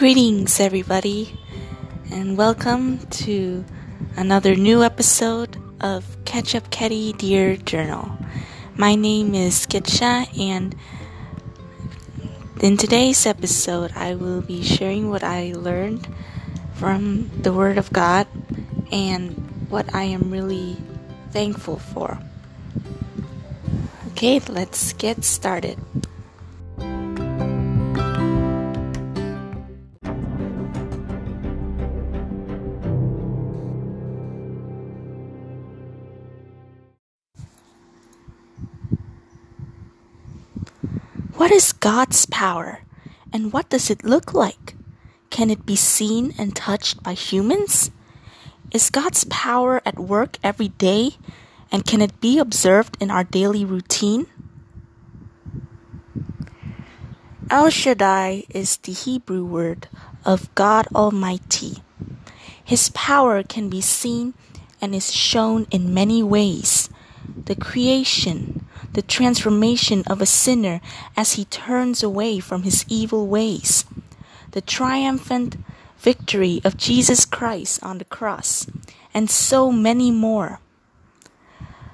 Greetings, everybody, and welcome to another new episode of Catch Up Ketty Dear Journal. My name is Skitsha, and in today's episode, I will be sharing what I learned from the Word of God and what I am really thankful for. Okay, let's get started. What is God's power and what does it look like? Can it be seen and touched by humans? Is God's power at work every day and can it be observed in our daily routine? El Shaddai is the Hebrew word of God Almighty. His power can be seen and is shown in many ways. The creation, the transformation of a sinner as he turns away from his evil ways, the triumphant victory of Jesus Christ on the cross, and so many more.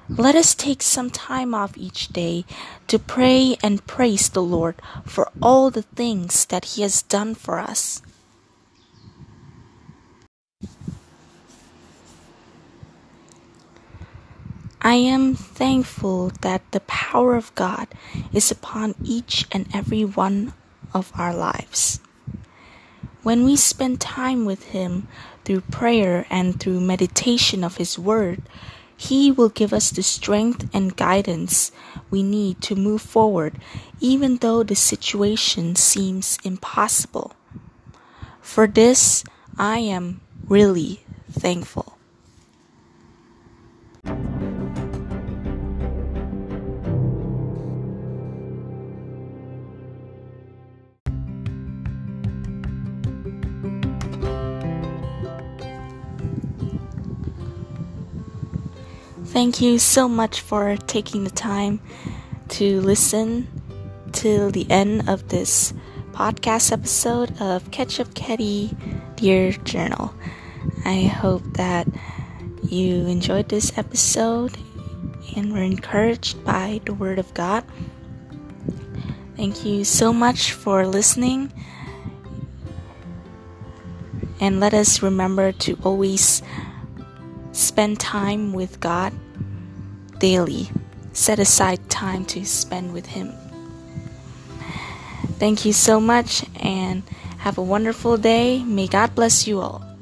Let us take some time off each day to pray and praise the Lord for all the things that He has done for us. I am thankful that the power of God is upon each and every one of our lives. When we spend time with Him through prayer and through meditation of His Word, He will give us the strength and guidance we need to move forward, even though the situation seems impossible. For this, I am really thankful. Thank you so much for taking the time to listen to the end of this podcast episode of Catch Up Ketty Dear Journal. I hope that you enjoyed this episode and were encouraged by the Word of God. Thank you so much for listening. And let us remember to always spend time with God daily. Set aside time to spend with Him. Thank you so much and have a wonderful day. May God bless you all.